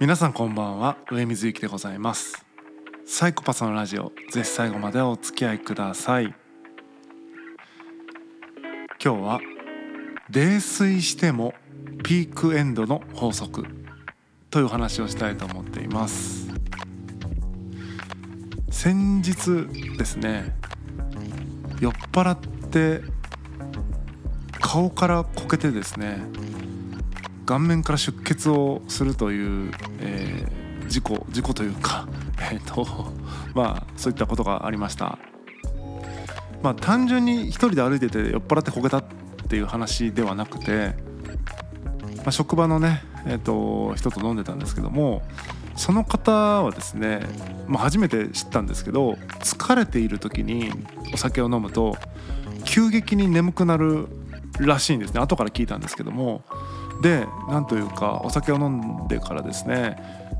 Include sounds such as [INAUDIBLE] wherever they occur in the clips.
皆さんこんばんは。上水幸でございます。サイコパスのラジオぜひ最後までお付き合いください。今日は泥酔してもピークエンドの法則。という話をしたいと思っています。先日ですね酔っ払って顔からこけてですね顔面から出血をするという、えー、事故事故というか、[LAUGHS] えーとまあ、そういったことがありました。まあ、単純に一人で歩いてて酔っ払ってこけたっていう話ではなくて、まあ、職場のね、えーと、人と飲んでたんですけどもその方はですね、まあ、初めて知ったんですけど疲れている時にお酒を飲むと急激に眠くなるらしいんですね後から聞いたんですけどもでなんというかお酒を飲んでからですね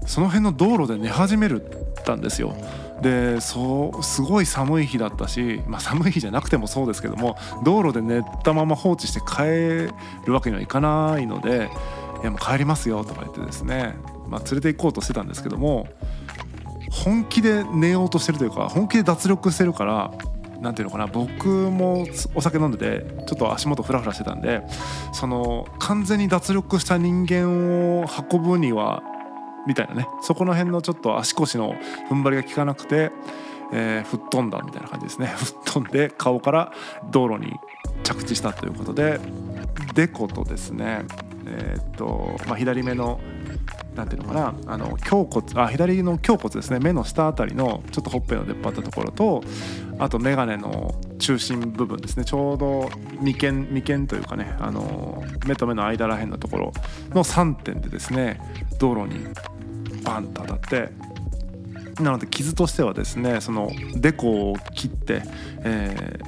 その辺の道路で寝始めるたんですよ。でそうすごい寒い日だったし、まあ、寒い日じゃなくてもそうですけども道路で寝たまま放置して帰るわけにはいかないので「いやもう帰りますよ」とか言ってですね、まあ、連れて行こうとしてたんですけども本気で寝ようとしてるというか本気で脱力してるからなんていうのかな僕もお酒飲んでてちょっと足元フラフラしてたんでその完全に脱力した人間を運ぶにはみたいなねそこの辺のちょっと足腰の踏ん張りが効かなくて、えー、吹っ飛んだみたいな感じですね。[LAUGHS] 吹っ飛んで顔から道路に着地したということでデコとですねえー、っと、まあ、左目のなんていうのかなあの胸骨あ左の胸骨ですね。目の下あたりのちょっとほっぺの出っ張ったところとあと眼鏡の中心部分ですね。ちょうど眉間眉間というかねあの目と目の間らへんのところの3点でですね道路にバンと当たってなので傷としてはですねそのデコを切って、え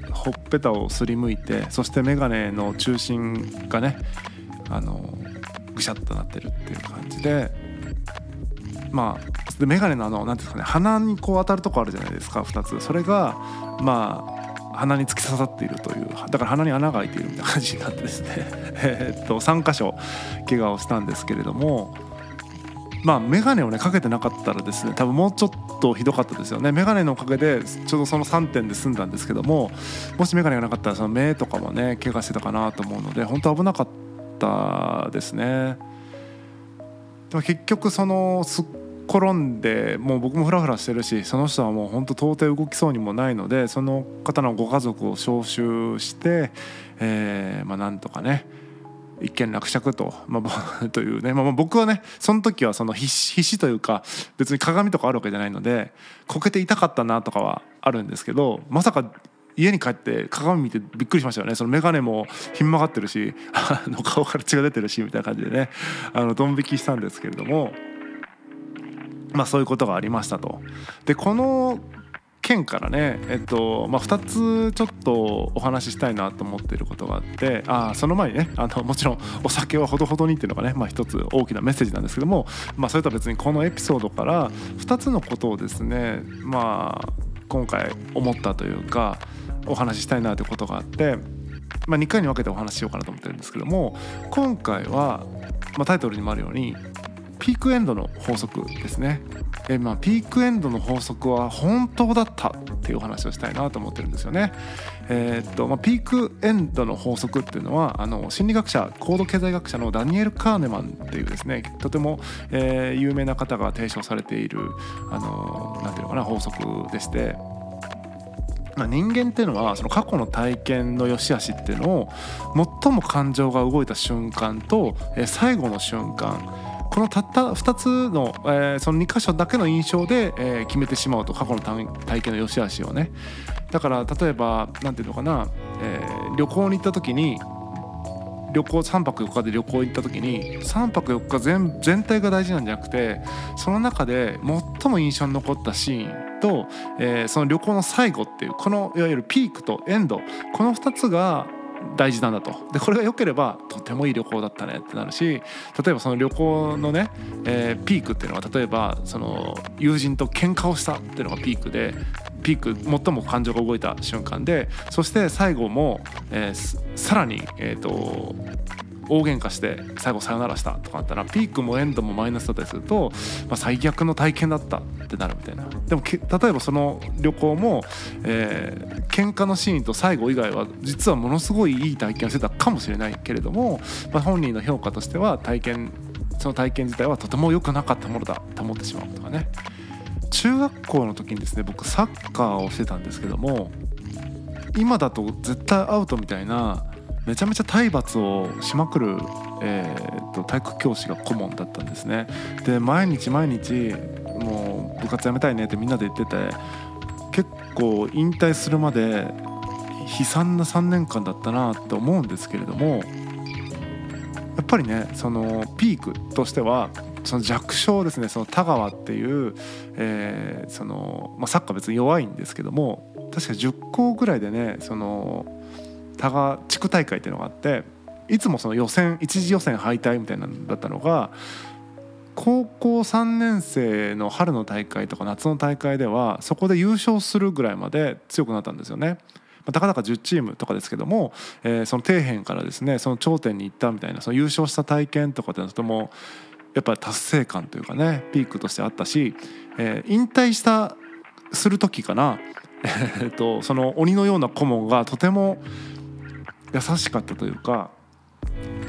ー、ほっぺたをすりむいてそして眼鏡の中心がねあのぐしゃっとなってるっていう感じでまあで眼鏡のあの何ていうんですかね鼻にこう当たるとこあるじゃないですか2つ。それがまあ鼻に突き刺さっているというだから鼻に穴が開いているみたいな感じになってですね。[LAUGHS] えっと3箇所怪我をしたんですけれどもまあ眼鏡をねかけてなかったらですね多分もうちょっとひどかったですよね。眼鏡のおかげでちょうどその3点で済んだんですけどももし眼鏡がなかったらその目とかもね怪我してたかなと思うので本当危なかったですね。でも結局そのすっ転んでもう僕もフラフラしてるしその人はもう本当到底動きそうにもないのでその方のご家族を招集して、えー、まあなんとかね一件落着と,、まあ、[LAUGHS] というね、まあ、僕はねその時はその必死というか別に鏡とかあるわけじゃないのでこけて痛かったなとかはあるんですけどまさか家に帰って鏡見てびっくりしましたよねその眼鏡もひん曲がってるしあの顔から血が出てるしみたいな感じでねあのドン引きしたんですけれどもまあそういうことがありましたと。でこの件からね、えっとまあ、2つちょっとお話ししたいなと思っていることがあってあその前にねあのもちろんお酒はほどほどにっていうのがね、まあ、一つ大きなメッセージなんですけども、まあ、それとは別にこのエピソードから2つのことをですねまあ今回思ったというかお話ししたいなということがあって、まあ、2回に分けてお話ししようかなと思ってるんですけども今回は、まあ、タイトルにもあるようにピークエンドの法則ですね。えまあ、ピークエンドの法則は本当だったっていうお話をしたいなと思ってるんですよね。えー、っとまあ、ピークエンドの法則っていうのはあの心理学者高度経済学者のダニエル・カーネマンっていうですねとても、えー、有名な方が提唱されているあのなんていうのかな法則でして。まあ、人間っていうのはその過去の体験の良し悪しっていうのを最も感情が動いた瞬間と、え最後の瞬間このたった2つの、えー、その2箇所だけの印象で、えー、決めてしまうと過去の体験の良し悪しをね。だから例えば何て言うのかな、えー、旅行に行った時に旅行3泊4日で旅行行った時に3泊4日全全体が大事なんじゃなくてその中で最も印象に残ったシーンと、えー、その旅行の最後っていうこのいわゆるピークとエンドこの2つが大事なんだと。でこれが良ければとてもいい旅行だったねってなるし例えばその旅行のね、えー、ピークっていうのは例えばその友人と喧嘩をしたっていうのがピークでピーク最も感情が動いた瞬間でそして最後も、えー、さらに、えーと、大喧嘩して最後さよならしたとかなったらピークもエンドもマイナスだったりすると、まあ、最悪の体験だったってなるみたいな。でも例えばその旅行も、えー、喧嘩のシーンと最後以外は実はものすごいいい体験をしてたかもしれないけれども、まあ、本人の評価としては体験その体験自体はとても良くなかったものだと思ってしまうとかね。中学校の時にですね僕サッカーをしてたんですけども今だと絶対アウトみたいなめちゃめちゃ体罰をしまくる、えー、と体育教師が顧問だったんですね。で毎日毎日もう部活やめたいねってみんなで言ってて結構引退するまで悲惨な3年間だったなって思うんですけれどもやっぱりねそのピークとしてはその弱小ですねその田川っていう、えーそのまあ、サッカー別に弱いんですけども確か10校ぐらいでねその田川地区大会っていうのがあっていつもその予選一次予選敗退みたいなんだったのが高校3年生の春の大会とか夏の大会ではそこで優勝するぐらいまで強くなったんですよね。たかだか10チームとかですけども、えー、その底辺からですねその頂点に行ったみたいなその優勝した体験とかっていうのはとてもやっぱり達成感というかねピークとしてあったし、えー、引退したする時かな、[LAUGHS] えー、とその鬼のような顧問がとても優しかったというか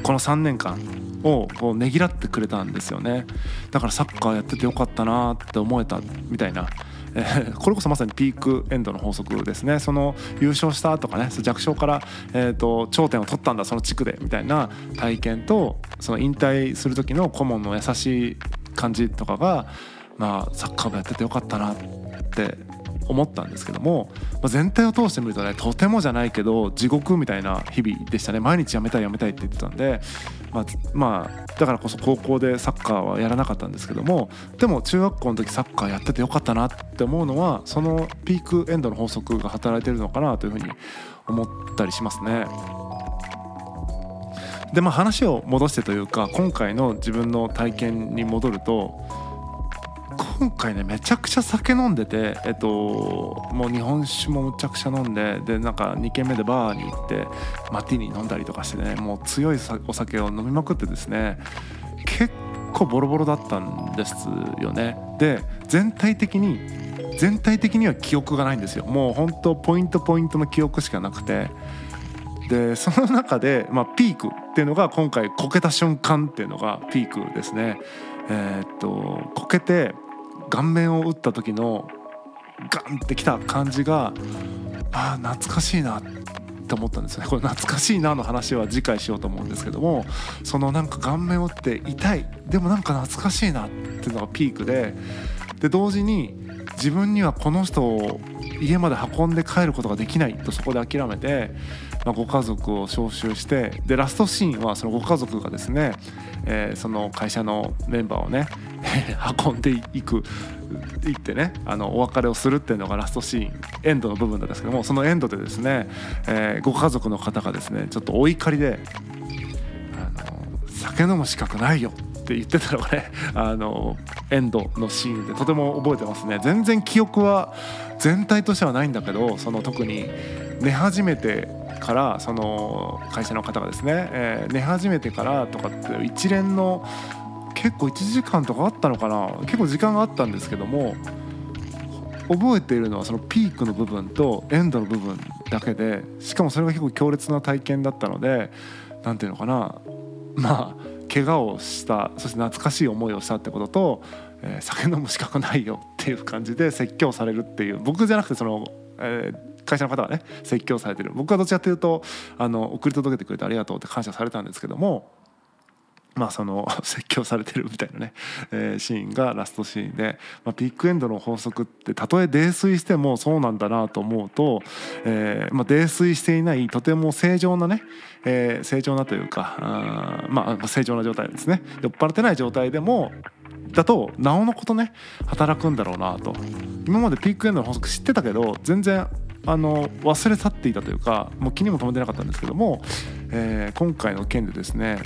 この3年間をこうねぎらってくれたんですよね。だからサッカーやっててよかったなって思えたみたいなえー、これこそまさにピークエンドの法則ですね。その優勝したとかね弱小から、えーと、頂点を取ったんだその地区でみたいな体験とその引退する時の顧問の優しい感じとかが、まあ、サッカー部やっててよかったなって思ったんですけども、まあ、全体を通してみるとねとてもじゃないけど地獄みたいな日々でしたね毎日やめたいやめたいって言ってたんで、まあ、まあ、だからこそ高校でサッカーはやらなかったんですけどもでも中学校の時サッカーやっててよかったなって思うのはそのピークエンドの法則が働いてるのかなというふうに思ったりしますね。でまあ話を戻してというか今回の自分の体験に戻ると今回ねめちゃくちゃ酒飲んでてえっともう日本酒もむちゃくちゃ飲んででなんか2軒目でバーに行ってマティーニ飲んだりとかしてねもう強いお酒を飲みまくってですね結構ボロボロだったんですよね。で全体的に全体的には記憶がないんですよ。もう本当ポイントポイントの記憶しかなくて。でその中で、まあ、ピーク。っていうのが今回こけた瞬間っていうのがピークですね。えー、っとこけて顔面を打った時のガンってきた感じがああ懐かしいなって思ったんですよね。これ懐かしいなの話は次回しようと思うんですけどもそのなんか顔面を打って痛い。でもなんか懐かしいなっていうのがピークでで同時に自分にはこの人を家まで運んで帰ることができないとそこで諦めて、まあ、ご家族を招集してでラストシーンはそのご家族がですね、えー、その会社のメンバーをね [LAUGHS] 運んでいく行ってねあのお別れをするっていうのがラストシーンエンドの部分なんですけどもそのエンドでですね、えー、ご家族の方がですねちょっとお怒りであの酒飲む資格ないよって言ってたのがね [LAUGHS] あのエンドのシーンでとても覚えてますね。全然記憶は全体としてはないんだけどその特に寝始めてからその会社の方がですね、えー、寝始めてからとかって一連の結構1時間とかあったのかな結構時間があったんですけども覚えているのはそのピークの部分とエンドの部分だけでしかもそれが結構強烈な体験だったので何ていうのかなまあ怪我をしたそして懐かしい思いをしたってことと、えー、酒飲む資格ないよっていう感じで説教されるっていう僕じゃなくてその、えー、会社の方はね説教されてる。僕はどちらかというとあの送り届けてくれてありがとうって感謝されたんですけどもまあ、その [LAUGHS] 説教されてるみたいなね、えー、シーンがラストシーンで、まあ、ピックエンドの法則ってたとえ泥酔してもそうなんだなと思うと、えーまあ、泥酔していないとても正常なね、えー、正常なというかあまあ正常な状態ですね。酔っ払ってない状態でもだとなおのことね働くんだろうなと。今までピックエンドの法則知ってたけど全然あの忘れ去っていたというかもう気にも留めてなかったんですけども、えー、今回の件でですね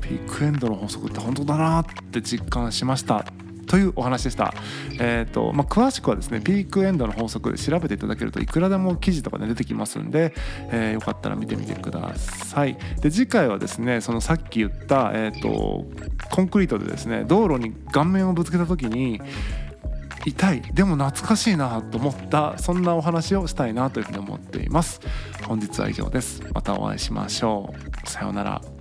ピークエンドの法則って本当だなって実感しましたというお話でした、えーとまあ、詳しくはですねピークエンドの法則で調べていただけるといくらでも記事とかで出てきますんで、えー、よかったら見てみてください。で次回はですねそのさっき言った、えーと、コンクリートでですね道路に顔面をぶつけた時に痛い。でも懐かしいなと思った。そんなお話をしたいなというふうに思っています。本日は以上です。またお会いしましょう。さようなら。